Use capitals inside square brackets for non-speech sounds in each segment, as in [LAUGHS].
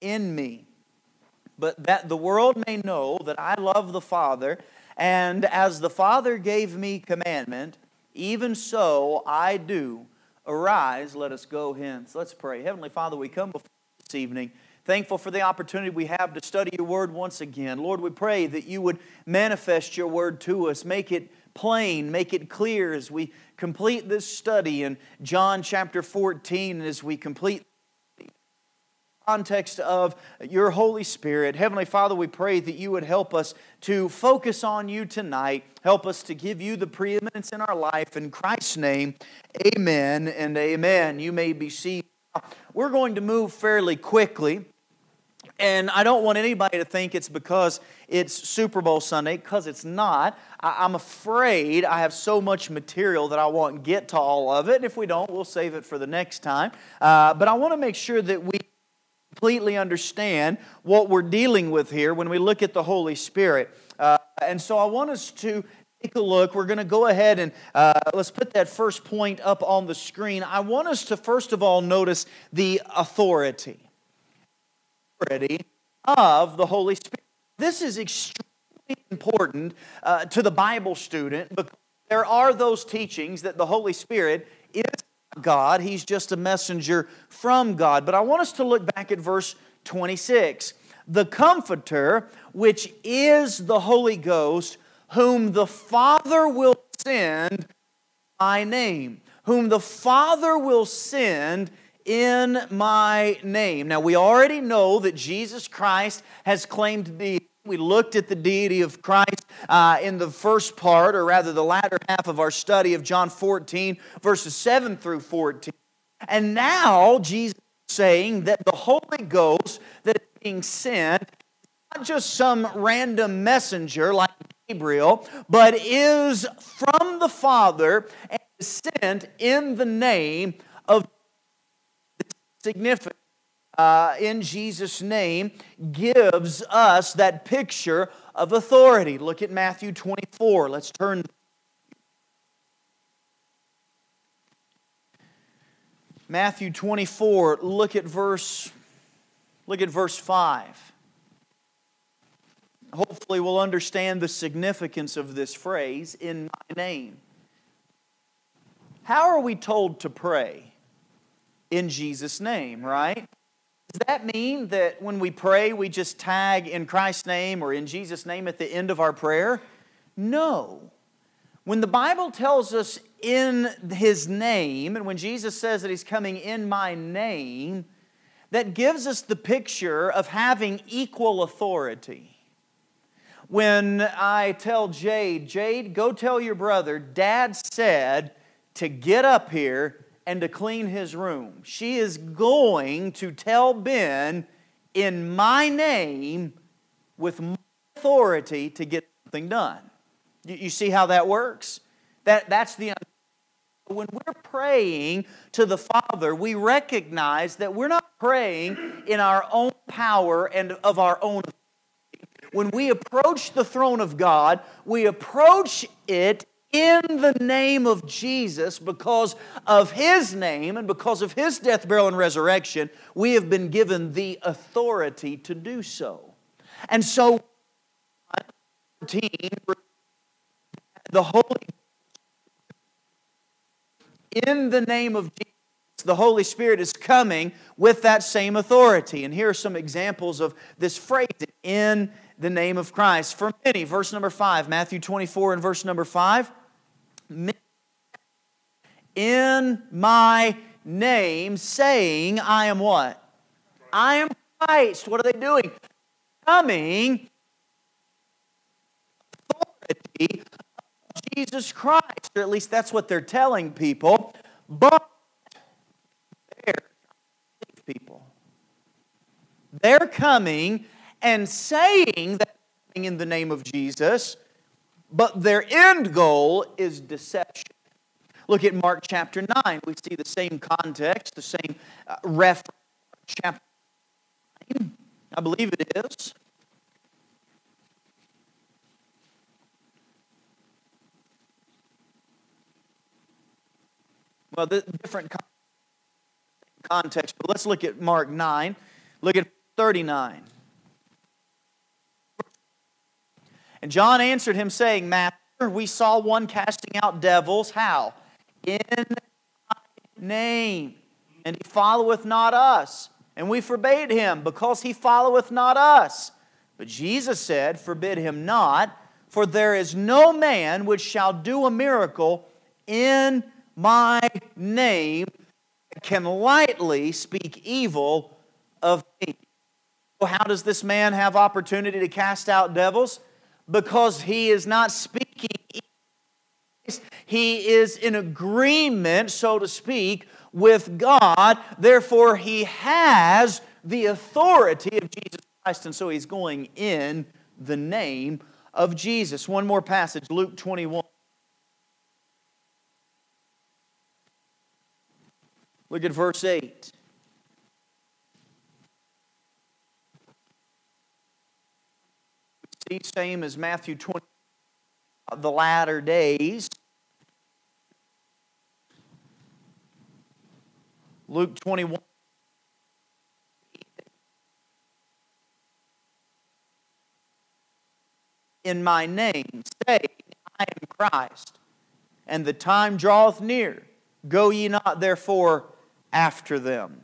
in me, but that the world may know that I love the Father, and as the Father gave me commandment, even so I do. Arise, let us go hence. Let's pray. Heavenly Father, we come before this evening. Thankful for the opportunity we have to study your word once again. Lord, we pray that you would manifest your word to us, make it plain, make it clear as we complete this study in John chapter 14, as we complete context of your Holy Spirit. Heavenly Father, we pray that you would help us to focus on you tonight. Help us to give you the preeminence in our life. In Christ's name, amen and amen. You may be seated. We're going to move fairly quickly. And I don't want anybody to think it's because it's Super Bowl Sunday, because it's not. I, am afraid I have so much material that I won't get to all of it. And if we don't, we'll save it for the next time. Uh, but I want to make sure that we completely understand what we're dealing with here when we look at the Holy Spirit. Uh, and so I want us to take a look. We're going to go ahead and uh, let's put that first point up on the screen. I want us to first of all notice the authority. Authority of the Holy Spirit. This is extremely important uh, to the Bible student because there are those teachings that the Holy Spirit is God, he's just a messenger from God. But I want us to look back at verse 26. The Comforter, which is the Holy Ghost, whom the Father will send my name. Whom the Father will send in my name. Now, we already know that Jesus Christ has claimed to be we looked at the deity of Christ uh, in the first part, or rather the latter half of our study of John 14, verses 7 through 14. And now Jesus is saying that the Holy Ghost that is being sent is not just some random messenger like Gabriel, but is from the Father and is sent in the name of significant uh, in Jesus' name gives us that picture of authority. Look at Matthew 24. Let's turn. Matthew 24, look at verse look at verse 5. Hopefully we'll understand the significance of this phrase in my name. How are we told to pray? In Jesus' name, right? Does that mean that when we pray, we just tag in Christ's name or in Jesus' name at the end of our prayer? No. When the Bible tells us in His name, and when Jesus says that He's coming in my name, that gives us the picture of having equal authority. When I tell Jade, Jade, go tell your brother, Dad said to get up here and to clean his room. She is going to tell Ben in my name with my authority to get something done. You, you see how that works? That, that's the when we're praying to the Father, we recognize that we're not praying in our own power and of our own when we approach the throne of God, we approach it in the name of Jesus, because of His name and because of His death, burial, and resurrection, we have been given the authority to do so. And so, the Holy in the name of Jesus, the Holy Spirit is coming with that same authority. And here are some examples of this phrase in the name of Christ. For many, verse number 5, Matthew 24 and verse number 5 in my name, saying, I am what? I am Christ. What are they doing? Coming authority of Jesus Christ, or at least that's what they're telling people. But they're people. They're coming and saying that in the name of Jesus, but their end goal is deception. Look at Mark chapter 9. We see the same context, the same uh, reference. Chapter 9, I believe it is. Well, the different context, but let's look at Mark 9. Look at 39. And John answered him, saying, Master, we saw one casting out devils. How? In thy name. And he followeth not us. And we forbade him, because he followeth not us. But Jesus said, Forbid him not, for there is no man which shall do a miracle in my name that can lightly speak evil of me. So how does this man have opportunity to cast out devils? Because he is not speaking he is in agreement, so to speak, with God. Therefore, he has the authority of Jesus Christ, and so he's going in the name of Jesus. One more passage, Luke 21. Look at verse 8. Same as Matthew 20, uh, the latter days. Luke 21. In my name, say, I am Christ, and the time draweth near. Go ye not therefore after them.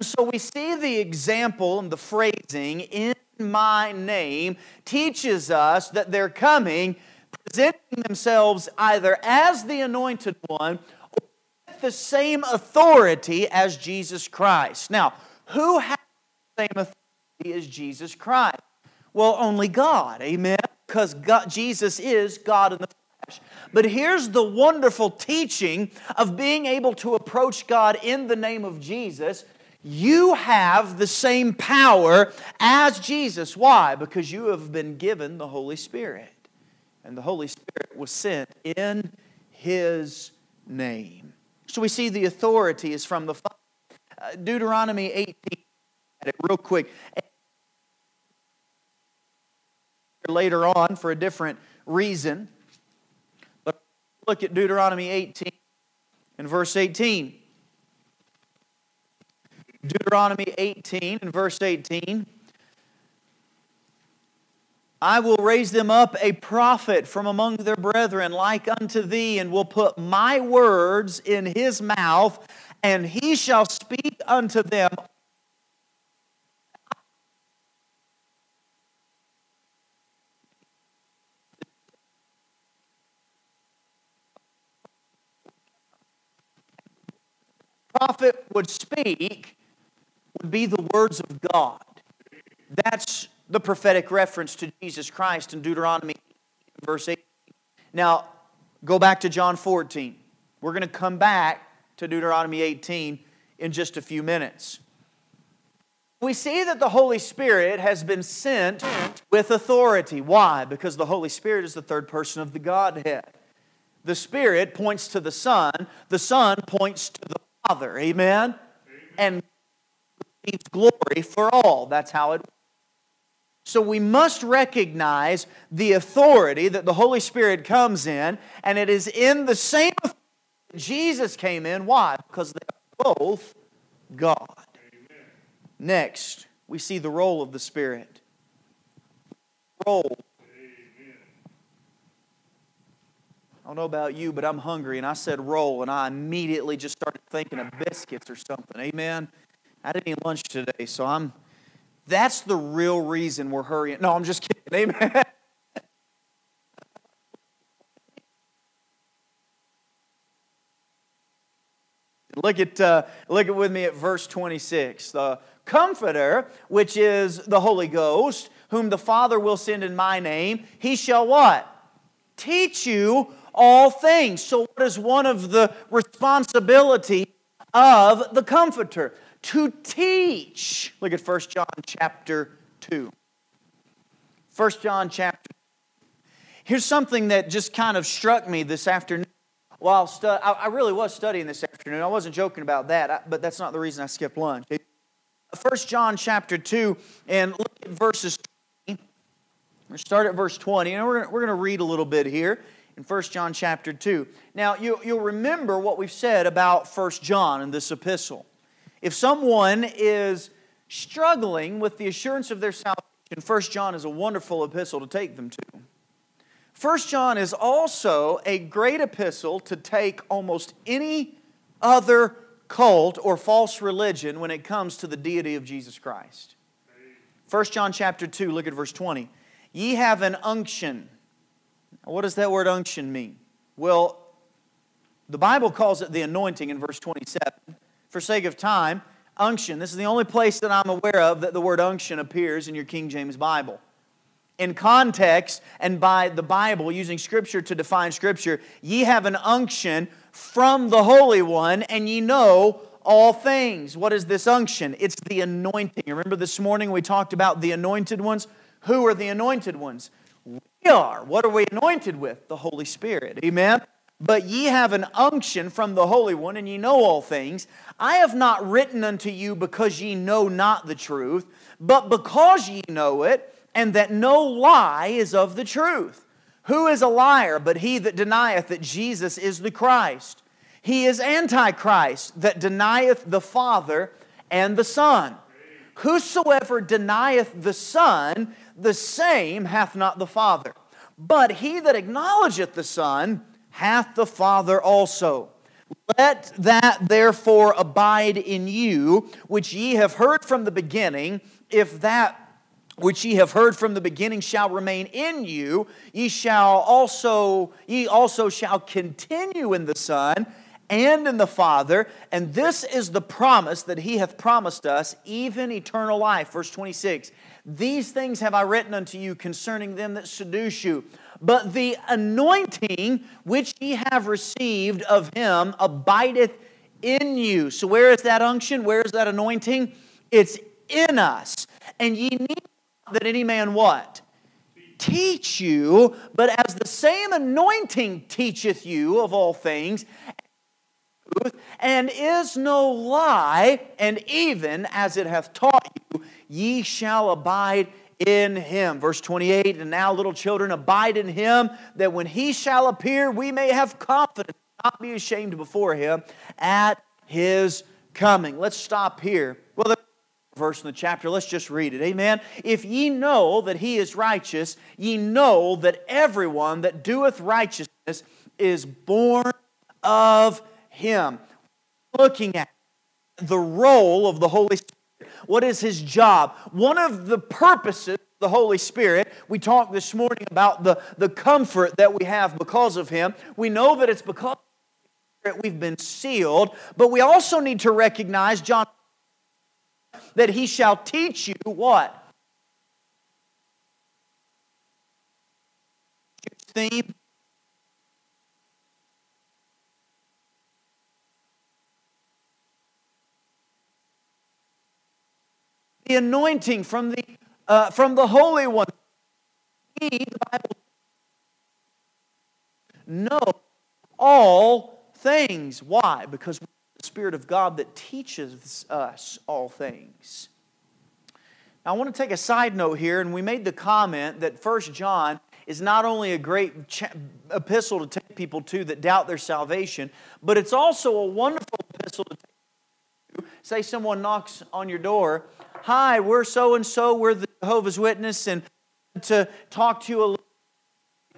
So we see the example and the phrasing in my name teaches us that they're coming, presenting themselves either as the anointed one or with the same authority as Jesus Christ. Now, who has the same authority as Jesus Christ? Well, only God, amen? Because God, Jesus is God in the flesh. but here's the wonderful teaching of being able to approach God in the name of Jesus. You have the same power as Jesus. Why? Because you have been given the Holy Spirit. And the Holy Spirit was sent in His name. So we see the authority is from the Father. Uh, Deuteronomy 18, at it real quick. Later on, for a different reason. But look at Deuteronomy 18 and verse 18. Deuteronomy 18 and verse 18. I will raise them up a prophet from among their brethren, like unto thee, and will put my words in his mouth, and he shall speak unto them prophet would speak would be the words of God. That's the prophetic reference to Jesus Christ in Deuteronomy verse 8. Now, go back to John 14. We're going to come back to Deuteronomy 18 in just a few minutes. We see that the Holy Spirit has been sent with authority. Why? Because the Holy Spirit is the third person of the Godhead. The Spirit points to the Son, the Son points to the Father. Amen? Amen. And receives glory for all. That's how it works. so we must recognize the authority that the Holy Spirit comes in, and it is in the same authority Jesus came in. Why? Because they are both God. Amen. Next, we see the role of the Spirit. Role I don't know about you, but I'm hungry, and I said roll, and I immediately just started thinking of biscuits or something. Amen. I didn't eat lunch today, so I'm. That's the real reason we're hurrying. No, I'm just kidding. Amen. [LAUGHS] Look at, uh, look at with me at verse 26. The Comforter, which is the Holy Ghost, whom the Father will send in my name, he shall what? Teach you all things. So, what is one of the responsibility of the Comforter? To teach. Look at 1 John chapter 2. 1 John chapter. Here's something that just kind of struck me this afternoon. While stu- I really was studying this afternoon. I wasn't joking about that, but that's not the reason I skipped lunch. 1 John chapter 2, and look at verses 20. We're start at verse 20, and we're, we're going to read a little bit here in 1 John chapter 2. Now, you, you'll remember what we've said about 1 John in this epistle. If someone is struggling with the assurance of their salvation, 1 John is a wonderful epistle to take them to. 1 John is also a great epistle to take almost any other cult or false religion when it comes to the deity of Jesus Christ. 1 John chapter 2, look at verse 20. Ye have an unction. What does that word unction mean? Well, the Bible calls it the anointing in verse 27. For sake of time, unction. This is the only place that I'm aware of that the word unction appears in your King James Bible. In context and by the Bible, using Scripture to define Scripture, ye have an unction from the Holy One, and ye know all things. What is this unction? It's the anointing. Remember this morning we talked about the anointed ones? Who are the anointed ones? We are. What are we anointed with? The Holy Spirit. Amen? But ye have an unction from the Holy One, and ye know all things. I have not written unto you because ye know not the truth, but because ye know it, and that no lie is of the truth. Who is a liar but he that denieth that Jesus is the Christ? He is Antichrist that denieth the Father and the Son. Whosoever denieth the Son, the same hath not the Father. But he that acknowledgeth the Son, hath the Father also. Let that therefore abide in you, which ye have heard from the beginning. If that which ye have heard from the beginning shall remain in you, ye shall also ye also shall continue in the Son and in the Father, and this is the promise that he hath promised us, even eternal life. Verse 26. These things have I written unto you concerning them that seduce you. But the anointing which ye have received of him abideth in you. So, where is that unction? Where is that anointing? It's in us. And ye need not that any man what? Teach you, but as the same anointing teacheth you of all things, and is no lie, and even as it hath taught you, ye shall abide in him. Verse 28 And now, little children, abide in him, that when he shall appear, we may have confidence, not be ashamed before him at his coming. Let's stop here. Well, verse in the chapter. Let's just read it. Amen. If ye know that he is righteous, ye know that everyone that doeth righteousness is born of him. Looking at the role of the Holy Spirit what is his job? One of the purposes of the Holy Spirit, we talked this morning about the, the comfort that we have because of him. We know that it's because we've been sealed, but we also need to recognize, John, that he shall teach you what? Theme the anointing from the, uh, from the Holy One. He, the Bible, know all things. Why? Because the Spirit of God that teaches us all things. Now, I want to take a side note here, and we made the comment that First John is not only a great ch- epistle to take people to that doubt their salvation, but it's also a wonderful epistle to take to. Say someone knocks on your door Hi, we're so and so, we're the Jehovah's Witness, and to talk to you a little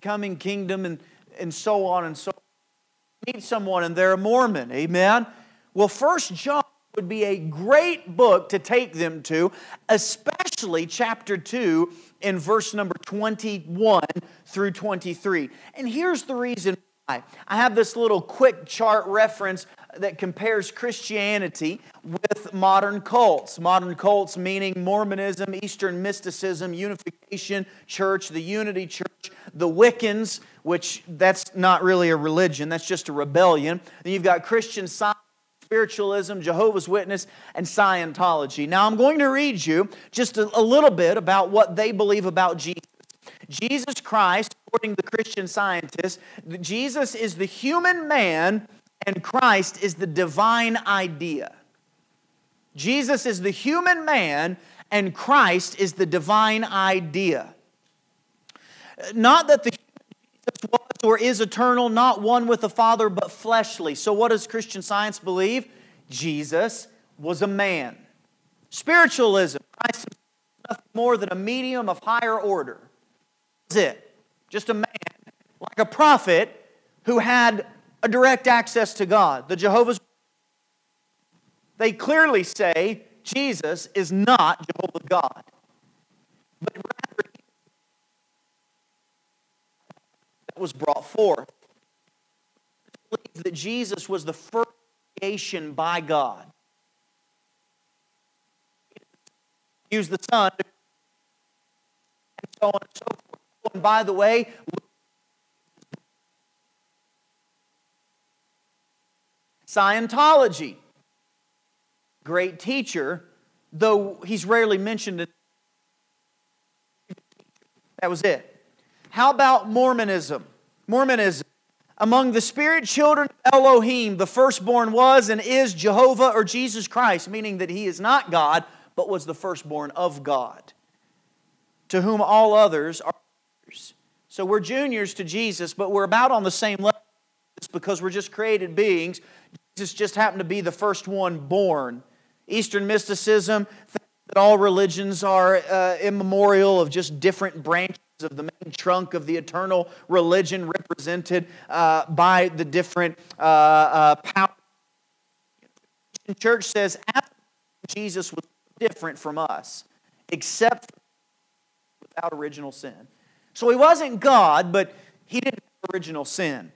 coming kingdom and, and so on and so on. Meet someone and they're a Mormon, amen? Well, First John would be a great book to take them to, especially chapter 2 in verse number 21 through 23. And here's the reason why. I have this little quick chart reference that compares Christianity with modern cults. Modern cults meaning Mormonism, Eastern mysticism, Unification Church, the Unity Church, the Wiccans, which that's not really a religion, that's just a rebellion. Then you've got Christian Science spiritualism, Jehovah's Witness, and Scientology. Now, I'm going to read you just a, a, little bit about what they believe about Jesus. Jesus Christ, according to the Christian scientists, Jesus is the human man and Christ is the divine idea. Jesus is the human man, and Christ is the divine idea. Not that the Jesus was or is eternal, not one with the Father, but fleshly. So, what does Christian science believe? Jesus was a man. Spiritualism, Christ is nothing more than a medium of higher order. That's it. Just a man, like a prophet, who had a direct access to God. The Jehovah's they clearly say Jesus is not Jehovah God, but rather that was brought forth. Believe That Jesus was the first creation by God. Use the Son, and so on and so forth. Oh, and by the way, Scientology, great teacher, though he's rarely mentioned. That was it. How about Mormonism? Mormonism. Among the spirit children of Elohim, the firstborn was and is Jehovah or Jesus Christ, meaning that he is not God, but was the firstborn of God, to whom all others are. So we're juniors to Jesus, but we're about on the same level because we're just created beings. Jesus just happened to be the first one born. Eastern mysticism, that all religions are uh, immemorial of just different branches of the main trunk of the eternal religion represented uh, by the different uh, uh, powers. The church says Jesus was different from us, except without original sin. So he wasn't God, but he didn't have original sin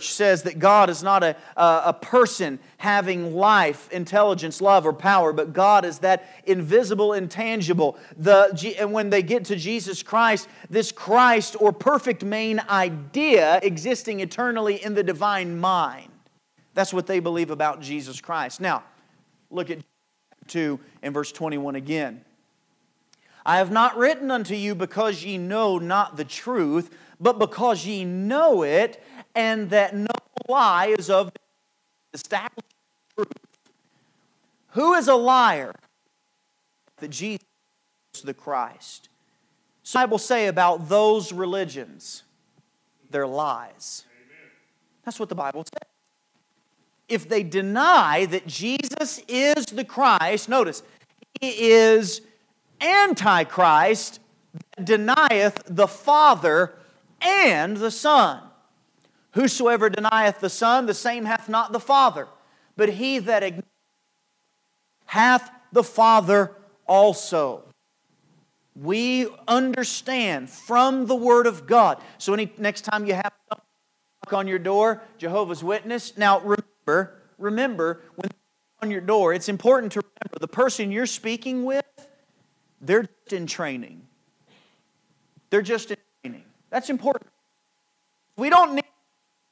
says that God is not a, a, person having life, intelligence, love, or power, but God is that invisible, intangible. The, and when they get to Jesus Christ, this Christ or perfect main idea existing eternally in the divine mind. That's what they believe about Jesus Christ. Now, look at 2 and verse 21 again. I have not written unto you because ye know not the truth, but because ye know it, and that no lie is of the established truth. Who is a liar? That Jesus is the Christ. So the Bible say about those religions, they're lies. That's what the Bible says. If they deny that Jesus is the Christ, notice, he is Antichrist that denieth the Father and the Son. Whosoever denieth the Son, the same hath not the Father. But he that hath the Father also. We understand from the Word of God. So, any, next time you have knock on your door, Jehovah's Witness. Now, remember, remember, when on your door, it's important to remember the person you're speaking with, they're just in training. They're just in. That's important. We don't need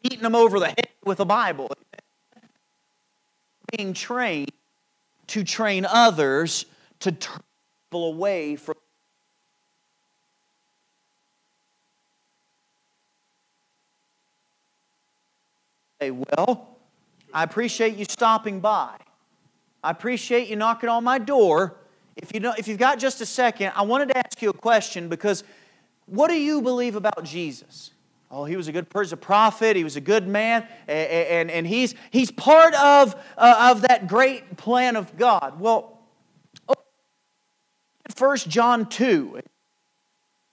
beating them over the head with a Bible. Being trained to train others to turn people away from. Say, well, I appreciate you stopping by. I appreciate you knocking on my door. If, you know, if you've got just a second, I wanted to ask you a question because what do you believe about Jesus? Oh, he was a good person, a prophet. He was a good man, and, and, and he's, he's part of, uh, of that great plan of God. Well, First John 2,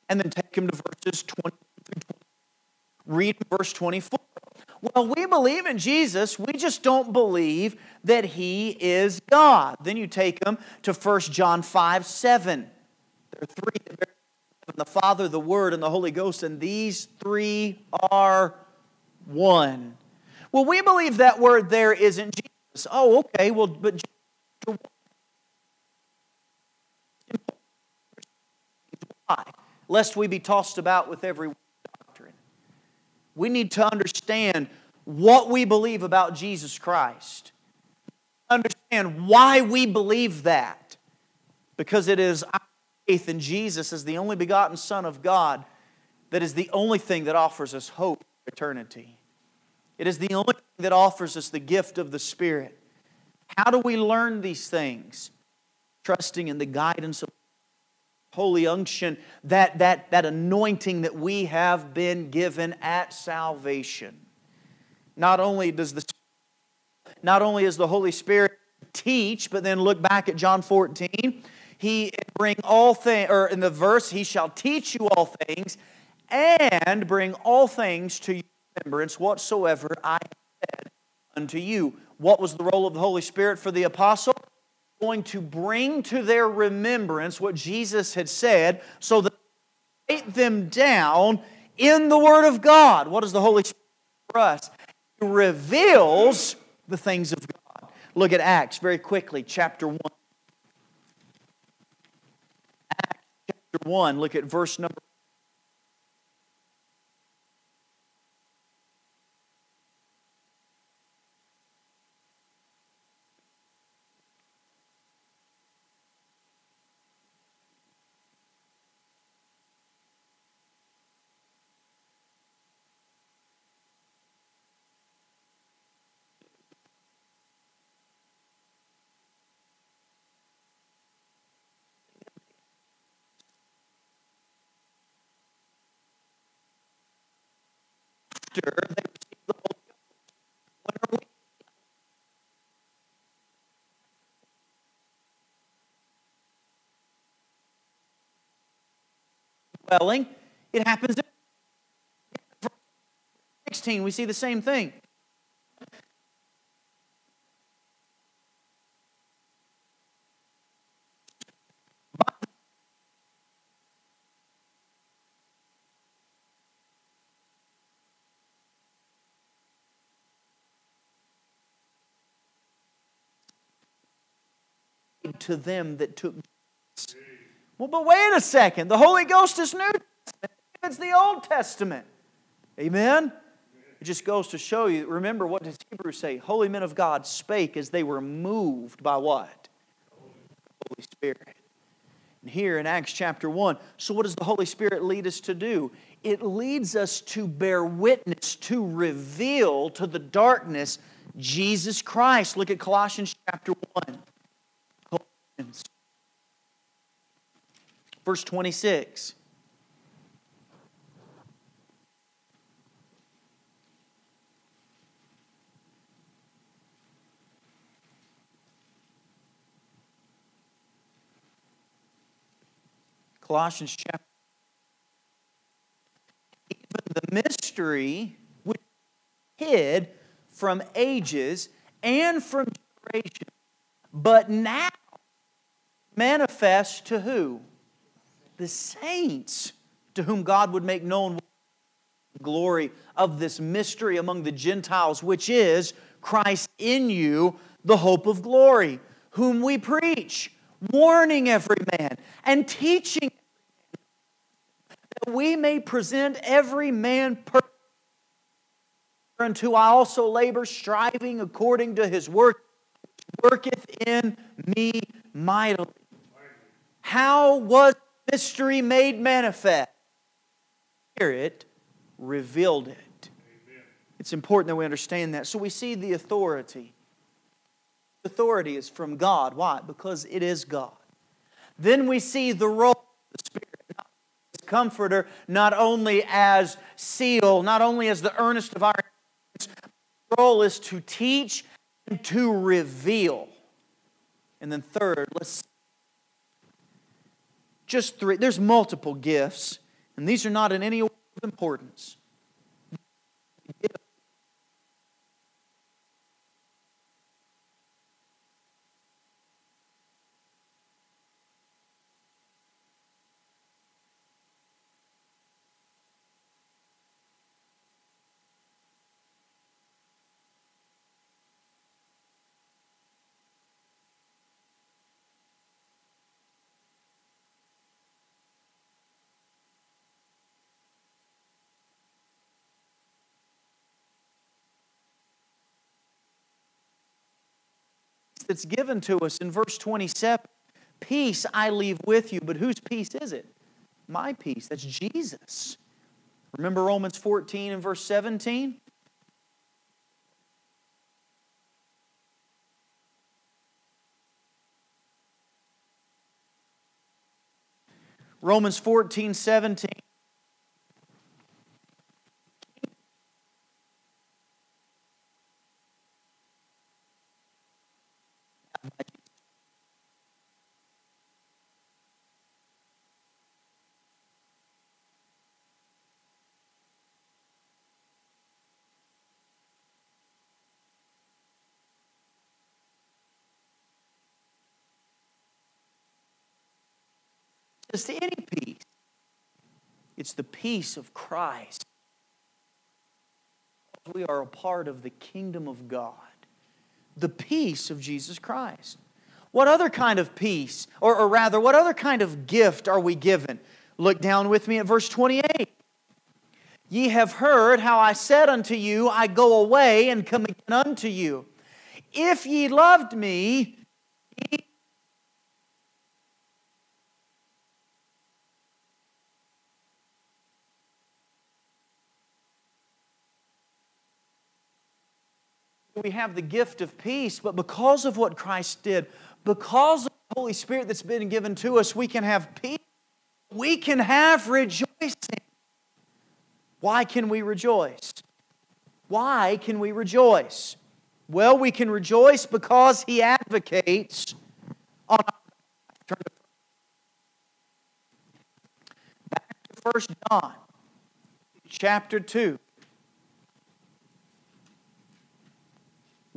and then take him to verses 20 through 20. Read verse 24. Well, we believe in Jesus, we just don't believe that he is God. Then you take him to First John 5 7. There are three the Father, the Word, and the Holy Ghost, and these three are one. Well, we believe that word there isn't Jesus. Oh, okay, well, but why? Lest we be tossed about with every doctrine. We need to understand what we believe about Jesus Christ. Understand why we believe that. Because it is our faith in Jesus as the only begotten Son of God that is the only thing that offers us hope for eternity. It is the only thing that offers us the gift of the Spirit. How do we learn these things? Trusting in the guidance of holy unction, that, that, that anointing that we have been given at salvation. Not only does the not only is the Holy Spirit teach, but then look back at John 14. He bring all things, or in the verse, he shall teach you all things and bring all things to your remembrance whatsoever I said unto you. What was the role of the Holy Spirit for the apostle? Going to bring to their remembrance what Jesus had said so that write them down in the Word of God. What is the Holy Spirit for us? He reveals the things of God. Look at Acts very quickly, chapter 1. Acts chapter 1, look at verse number after they received the Holy Ghost. When are we? Dwelling, it happens. 16, we see the same thing. To them that took well, but wait a second. The Holy Ghost is New Testament. It's the Old Testament. Amen? It just goes to show you. Remember, what does Hebrews say? Holy men of God spake as they were moved by what? Holy Spirit. And here in Acts chapter 1, so what does the Holy Spirit lead us to do? It leads us to bear witness, to reveal to the darkness Jesus Christ. Look at Colossians chapter 1. Verse 26. Colossians chapter even the mystery which hid from ages and from generations, but now manifest to who? The saints to whom God would make known the glory of this mystery among the Gentiles, which is Christ in you, the hope of glory, whom we preach, warning every man and teaching that we may present every man perfect unto I also labor, striving according to his work, worketh in me mightily. How was mystery made manifest? Spirit revealed it. Amen. It's important that we understand that. So we see the authority. Authority is from God. Why? Because it is God. Then we see the role of the Spirit, as comforter, not only as seal, not only as the earnest of our role is to teach and to reveal. And then third, let's just three. There's multiple gifts, and these are not in any order of importance. That's given to us in verse 27 Peace I leave with you, but whose peace is it? My peace. That's Jesus. Remember Romans 14 and verse 17? Romans 14, 17. Just any peace. It's the peace of Christ. We are a part of the kingdom of God, the peace of Jesus Christ. What other kind of peace, or, or rather, what other kind of gift are we given? Look down with me at verse 28. Ye have heard how I said unto you, I go away and come again unto you. If ye loved me, ye we have the gift of peace, but because of what Christ did, because of the Holy Spirit that's been given to us, we can have peace. We can have rejoicing. Why can we rejoice? Why can we rejoice? Well, we can rejoice because He advocates on our Back to 1 John, chapter 2.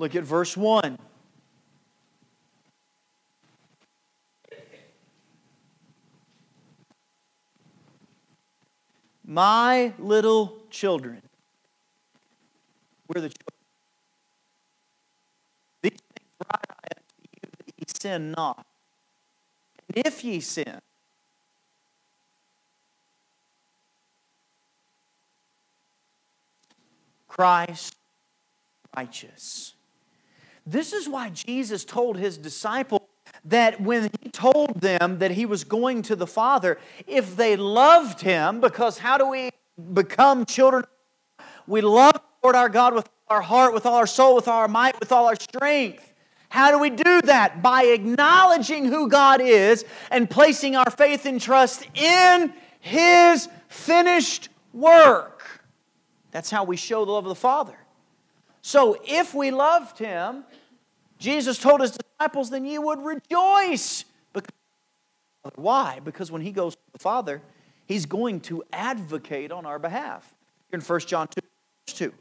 Look at verse 1. My little children. We're the children. These things write I unto you that ye sin not. And if ye sin, Christ righteous. This is why Jesus told his disciples that when he told them that he was going to the Father, if they loved him, because how do we become children? We love Lord our God with our heart, with all our soul, with all our might, with all our strength. How do we do that? By acknowledging who God is and placing our faith and trust in His finished work. That's how we show the love of the Father. So if we loved Him, Jesus told His disciples, then you would rejoice. Because, why? Because when He goes to the Father, He's going to advocate on our behalf. in 1 John 2, verse 2.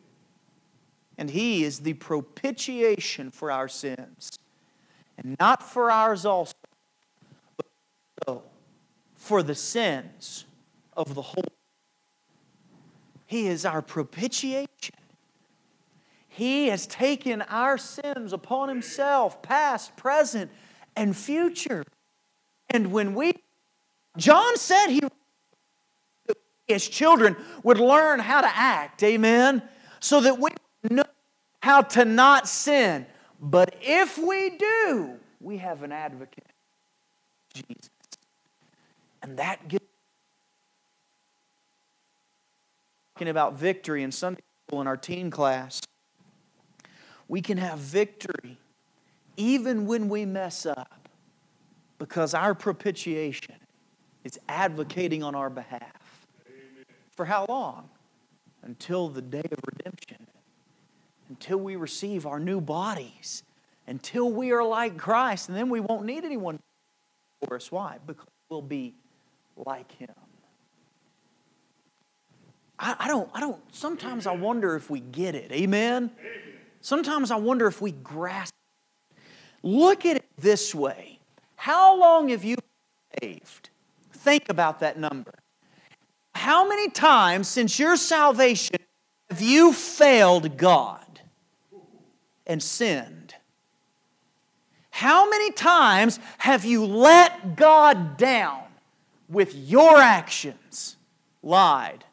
And He is the propitiation for our sins. And not for ours also, but also for the sins of the whole. He is our propitiation. He has taken our sins upon himself, past, present, and future. And when we, John said he, as children, would learn how to act, amen? So that we know how to not sin. But if we do, we have an advocate, Jesus. And that gives talking about victory in Sunday school in our teen class we can have victory even when we mess up because our propitiation is advocating on our behalf. Amen. For how long? Until the day of redemption, until we receive our new bodies, until we are like Christ, and then we won't need anyone for us. Why? Because we'll be like Him. I, don't, I don't, sometimes I wonder if we get it. Amen? Amen. Sometimes I wonder if we grasp. Look at it this way How long have you saved? Think about that number. How many times since your salvation have you failed God and sinned? How many times have you let God down with your actions? Lied,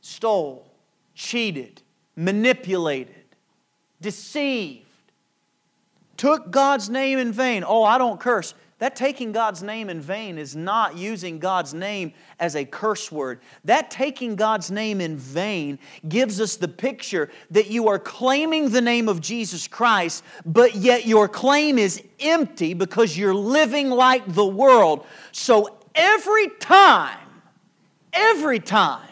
stole, cheated, manipulated deceived, took God's name in vain. Oh, I don't curse. That taking God's name in vain is not using God's name as a curse word. That taking God's name in vain gives us the picture that you are claiming the name of Jesus Christ, but yet your claim is empty because you're living like the world. So every time, every time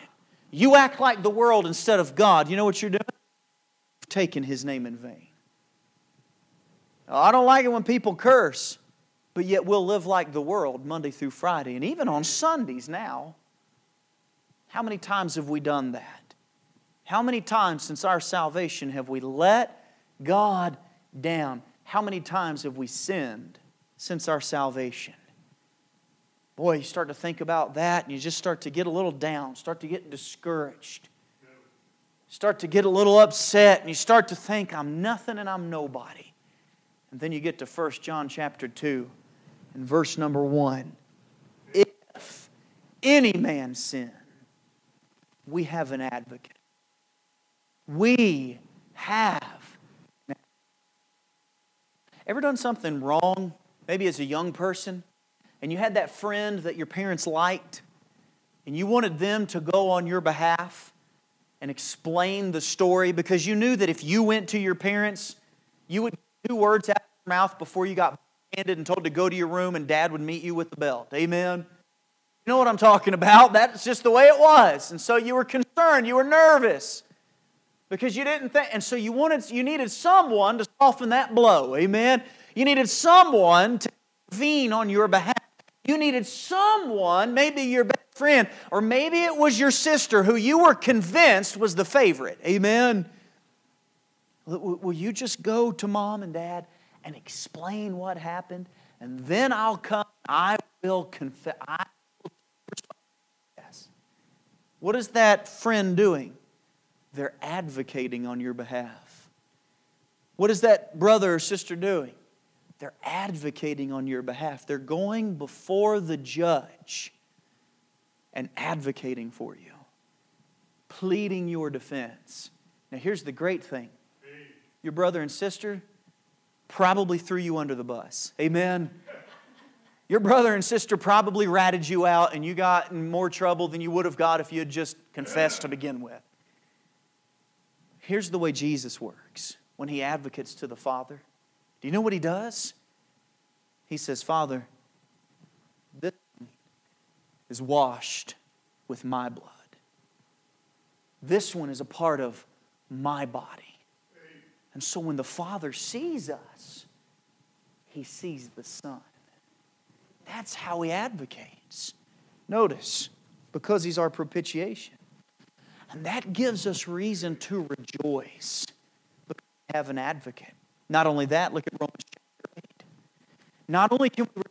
you act like the world instead of God, you know what you're doing? Taken his name in vain. I don't like it when people curse, but yet we'll live like the world Monday through Friday, and even on Sundays now. How many times have we done that? How many times since our salvation have we let God down? How many times have we sinned since our salvation? boy, you start to think about that and you just start to get a little down, start to get discouraged, start to get a little upset, and you start to think, I'm nothing and I'm nobody. And then you get to 1 John chapter 2 and verse number 1. If any man sin, we have an advocate. We have. Ever done something wrong, maybe as a young person, and you had that friend that your parents liked, and you wanted them to go on your behalf and explain the story because you knew that if you went to your parents, you would two words out of your mouth before you got handed and told to go to your room, and dad would meet you with the belt. Amen? You know what I'm talking about? That's just the way it was. And so you were concerned, you were nervous because you didn't think, and so you wanted, you needed someone to soften that blow. Amen? You needed someone to intervene on your behalf. You needed someone, maybe your best friend, or maybe it was your sister who you were convinced was the favorite. Amen? Will you just go to mom and dad and explain what happened? And then I'll come, I will confess. I will yes. What is that friend doing? They're advocating on your behalf. What is that brother or sister doing? They're advocating on your behalf. They're going before the judge and advocating for you, pleading your defense. Now, here's the great thing your brother and sister probably threw you under the bus. Amen. Your brother and sister probably ratted you out and you got in more trouble than you would have got if you had just confessed to begin with. Here's the way Jesus works when he advocates to the Father. Do you know what he does? He says, Father, this is washed with my blood. This one is a part of my body. And so when the Father sees us, he sees the Son. That's how he advocates. Notice, because he's our propitiation. And that gives us reason to rejoice because we have an advocate. Not only that, look at Romans chapter 8. Not only can we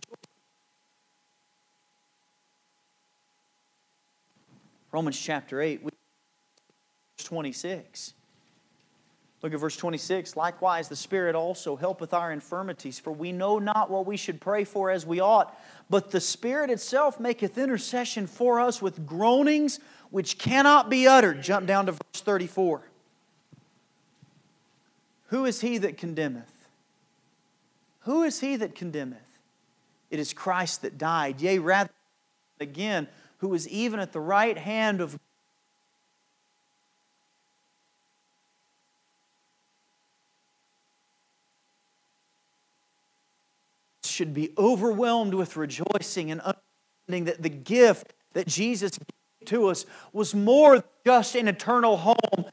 Romans chapter 8, verse 26. Look at verse 26. Likewise, the Spirit also helpeth our infirmities, for we know not what we should pray for as we ought. But the Spirit itself maketh intercession for us with groanings which cannot be uttered. Jump down to verse 34. Who is he that condemneth? Who is he that condemneth? It is Christ that died, yea, rather, again, who is even at the right hand of should be overwhelmed with rejoicing and understanding that the gift that Jesus gave to us was more than just an eternal home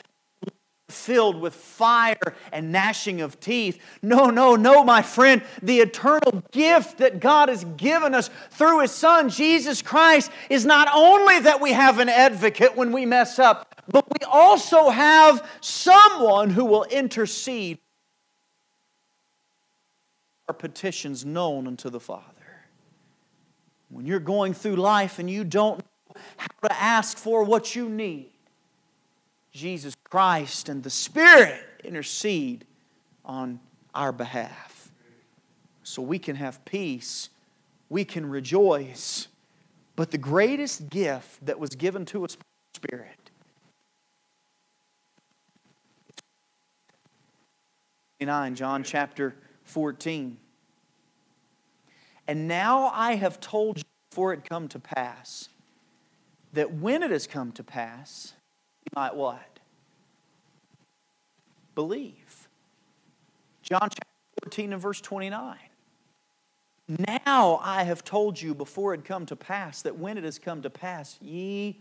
filled with fire and gnashing of teeth. No, no, no, my friend. The eternal gift that God has given us through His Son, Jesus Christ, is not only that we have an advocate when we mess up, but we also have someone who will intercede our petitions known unto the Father. When you're going through life and you don't know how to ask for what you need, Jesus Christ and the Spirit intercede on our behalf. So we can have peace, we can rejoice. But the greatest gift that was given to us by the Spirit John chapter 14. And now I have told you before it come to pass, that when it has come to pass, might what? Believe. John chapter 14 and verse 29. Now I have told you before it come to pass that when it has come to pass, ye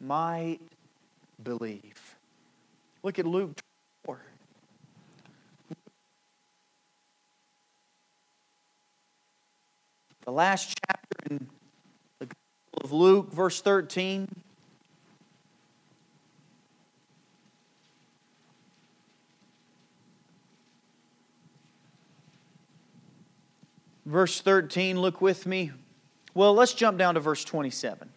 might believe. Look at Luke 4. The last chapter in the Gospel of Luke, verse 13. Verse 13, look with me. Well, let's jump down to verse 27.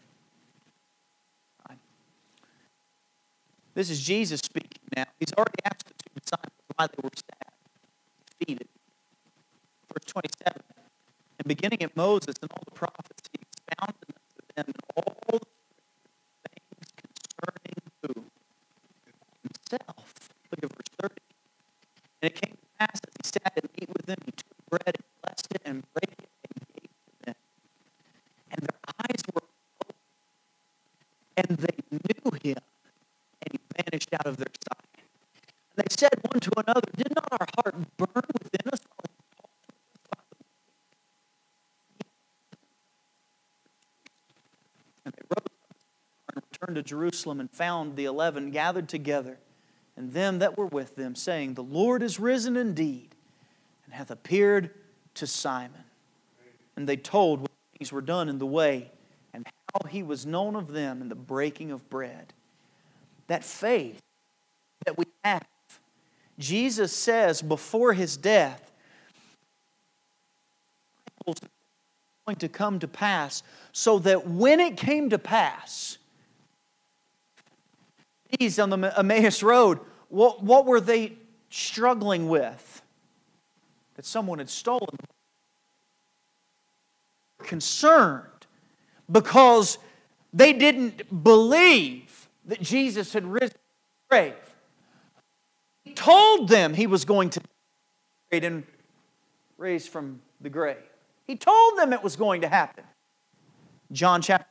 This is Jesus speaking now. He's already asked the two disciples why they were sad, defeated. Verse 27. And beginning at Moses and all the prophets, he expounded to them all the things concerning who? Himself. Look at verse 30. And it came to pass as he sat and ate with them, he took bread and and brake it and gave to them. And their eyes were open, and they knew him and he vanished out of their sight. And they said one to another, Did not our heart burn within us And they and returned to Jerusalem and found the eleven gathered together, and them that were with them, saying, The Lord is risen indeed, and hath appeared to Simon. And they told what things were done in the way, and how he was known of them in the breaking of bread that faith that we have. Jesus says before his death, going to come to pass, so that when it came to pass, these on the Emmaus Road, what, what were they struggling with? That someone had stolen. Concerned because they didn't believe that Jesus had risen from the grave. He told them he was going to and raise from the grave. He told them it was going to happen. John chapter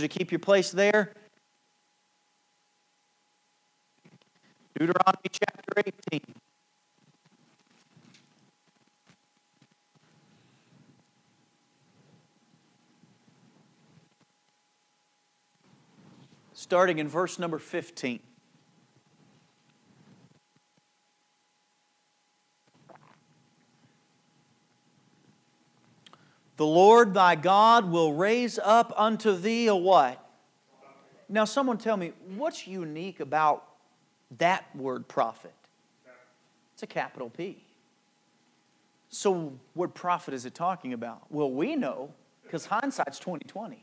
you to keep your place there. Deuteronomy chapter 18. starting in verse number 15. The Lord thy God will raise up unto thee a what? Now, someone tell me, what's unique about that word prophet? It's a capital P. So, what prophet is it talking about? Well, we know because hindsight's 2020.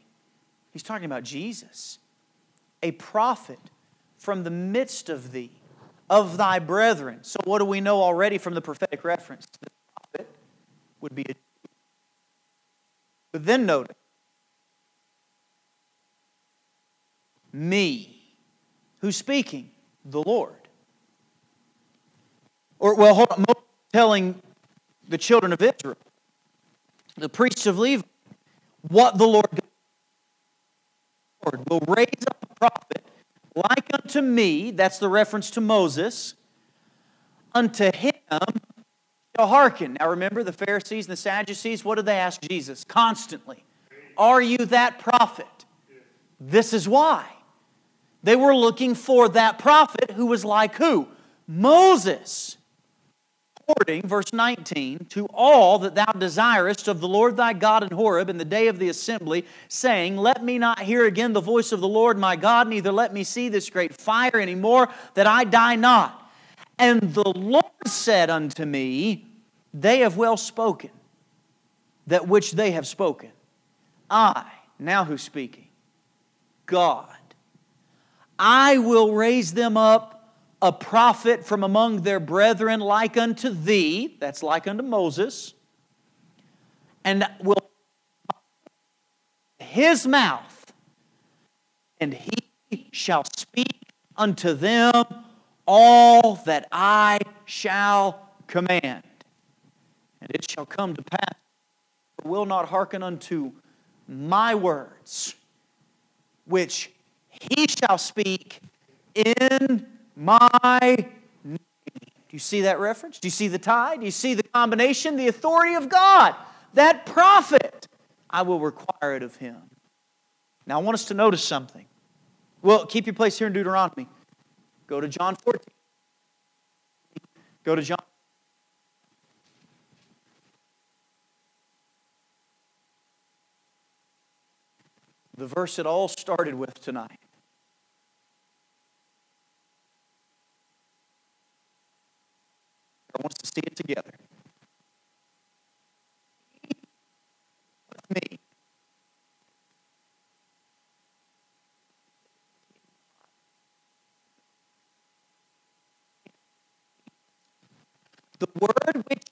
He's talking about Jesus a prophet from the midst of thee, of thy brethren. So, what do we know already from the prophetic reference? The prophet would be a. But then notice, me. Who's speaking? The Lord. Or, well, hold on. telling the children of Israel, the priests of Levi, what the Lord will raise up a prophet like unto me, that's the reference to Moses, unto him shall hearken. Now remember, the Pharisees and the Sadducees, what did they ask Jesus constantly? Are you that prophet? This is why. They were looking for that prophet who was like who? Moses according, verse 19, to all that thou desirest of the Lord thy God in Horeb in the day of the assembly, saying, Let me not hear again the voice of the Lord my God, neither let me see this great fire any more, that I die not. And the Lord said unto me, They have well spoken, that which they have spoken. I, now who's speaking? God. I will raise them up a prophet from among their brethren like unto thee, that's like unto Moses, and will his mouth, and he shall speak unto them all that I shall command. And it shall come to pass, will not hearken unto my words, which he shall speak in my name. Do you see that reference? Do you see the tie? Do you see the combination? The authority of God. That prophet, I will require it of him. Now, I want us to notice something. Well, keep your place here in Deuteronomy. Go to John 14. Go to John. the verse it all started with tonight. I want us to see it together. With me. The word which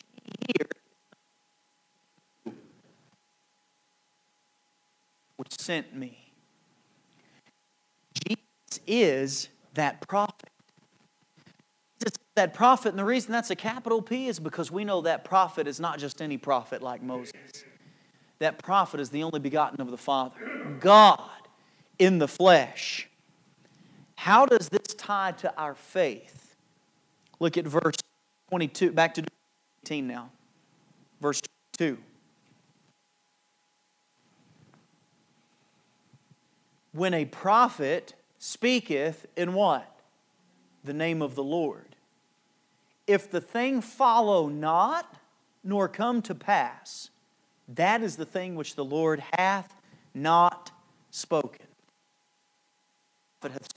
sent me. Jesus is that prophet. Jesus that prophet, and the reason that's a capital P is because we know that prophet is not just any prophet like Moses. That prophet is the only begotten of the Father, God in the flesh. How does this tie to our faith? Look at verse 22, back to 18 now. Verse 2. When a prophet speaketh in what? The name of the Lord. If the thing follow not, nor come to pass, that is the thing which the Lord hath not spoken. But hath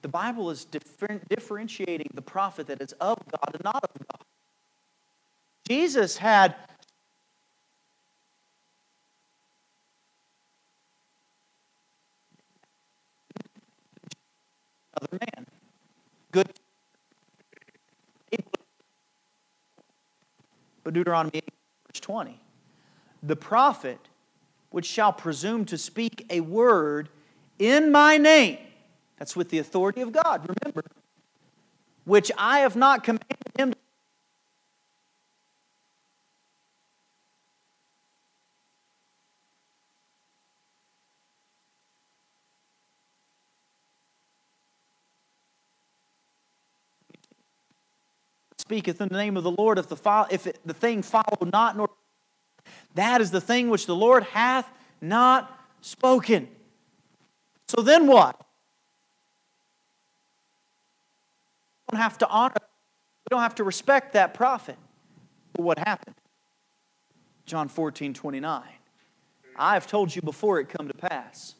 The Bible is different, differentiating the prophet that is of God and not of God. Jesus had another man. Good. But Deuteronomy 8, verse 20. The prophet which shall presume to speak a word in my name that's with the authority of God, remember. Which I have not commanded him to speaketh in the name of the Lord, if the, if it, the thing follow not, nor that is the thing which the Lord hath not spoken. So then what? We don't have to honor, we don't have to respect that prophet. But what happened? John 14, 29. I have told you before it come to pass.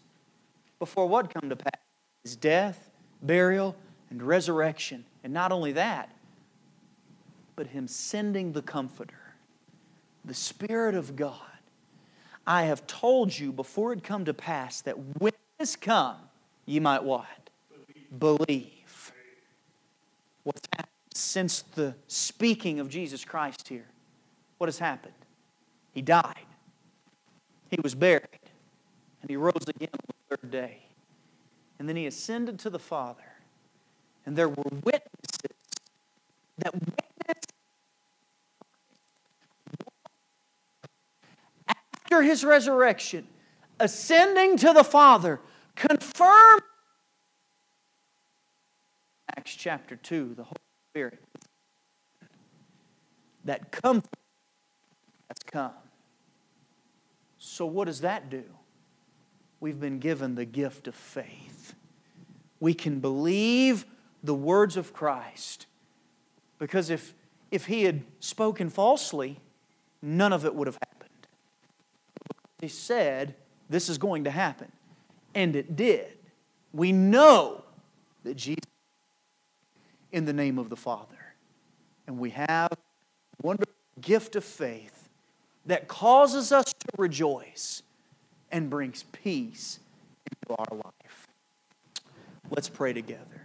Before what come to pass? His death, burial, and resurrection. And not only that, but him sending the Comforter, the Spirit of God. I have told you before it come to pass that when this come, ye might what? Believe. Believe what's happened since the speaking of Jesus Christ here. What has happened? He died, he was buried, and he rose again on the third day. And then he ascended to the Father. And there were witnesses that witnessed after his resurrection, ascending to the Father, confirmed Acts chapter 2, the Holy Spirit. That comfort has come. So, what does that do? We've been given the gift of faith. We can believe the words of Christ. Because if, if he had spoken falsely, none of it would have happened. He said, This is going to happen. And it did. We know that Jesus in the name of the Father. And we have a wonderful gift of faith that causes us to rejoice and brings peace into our life. Let's pray together.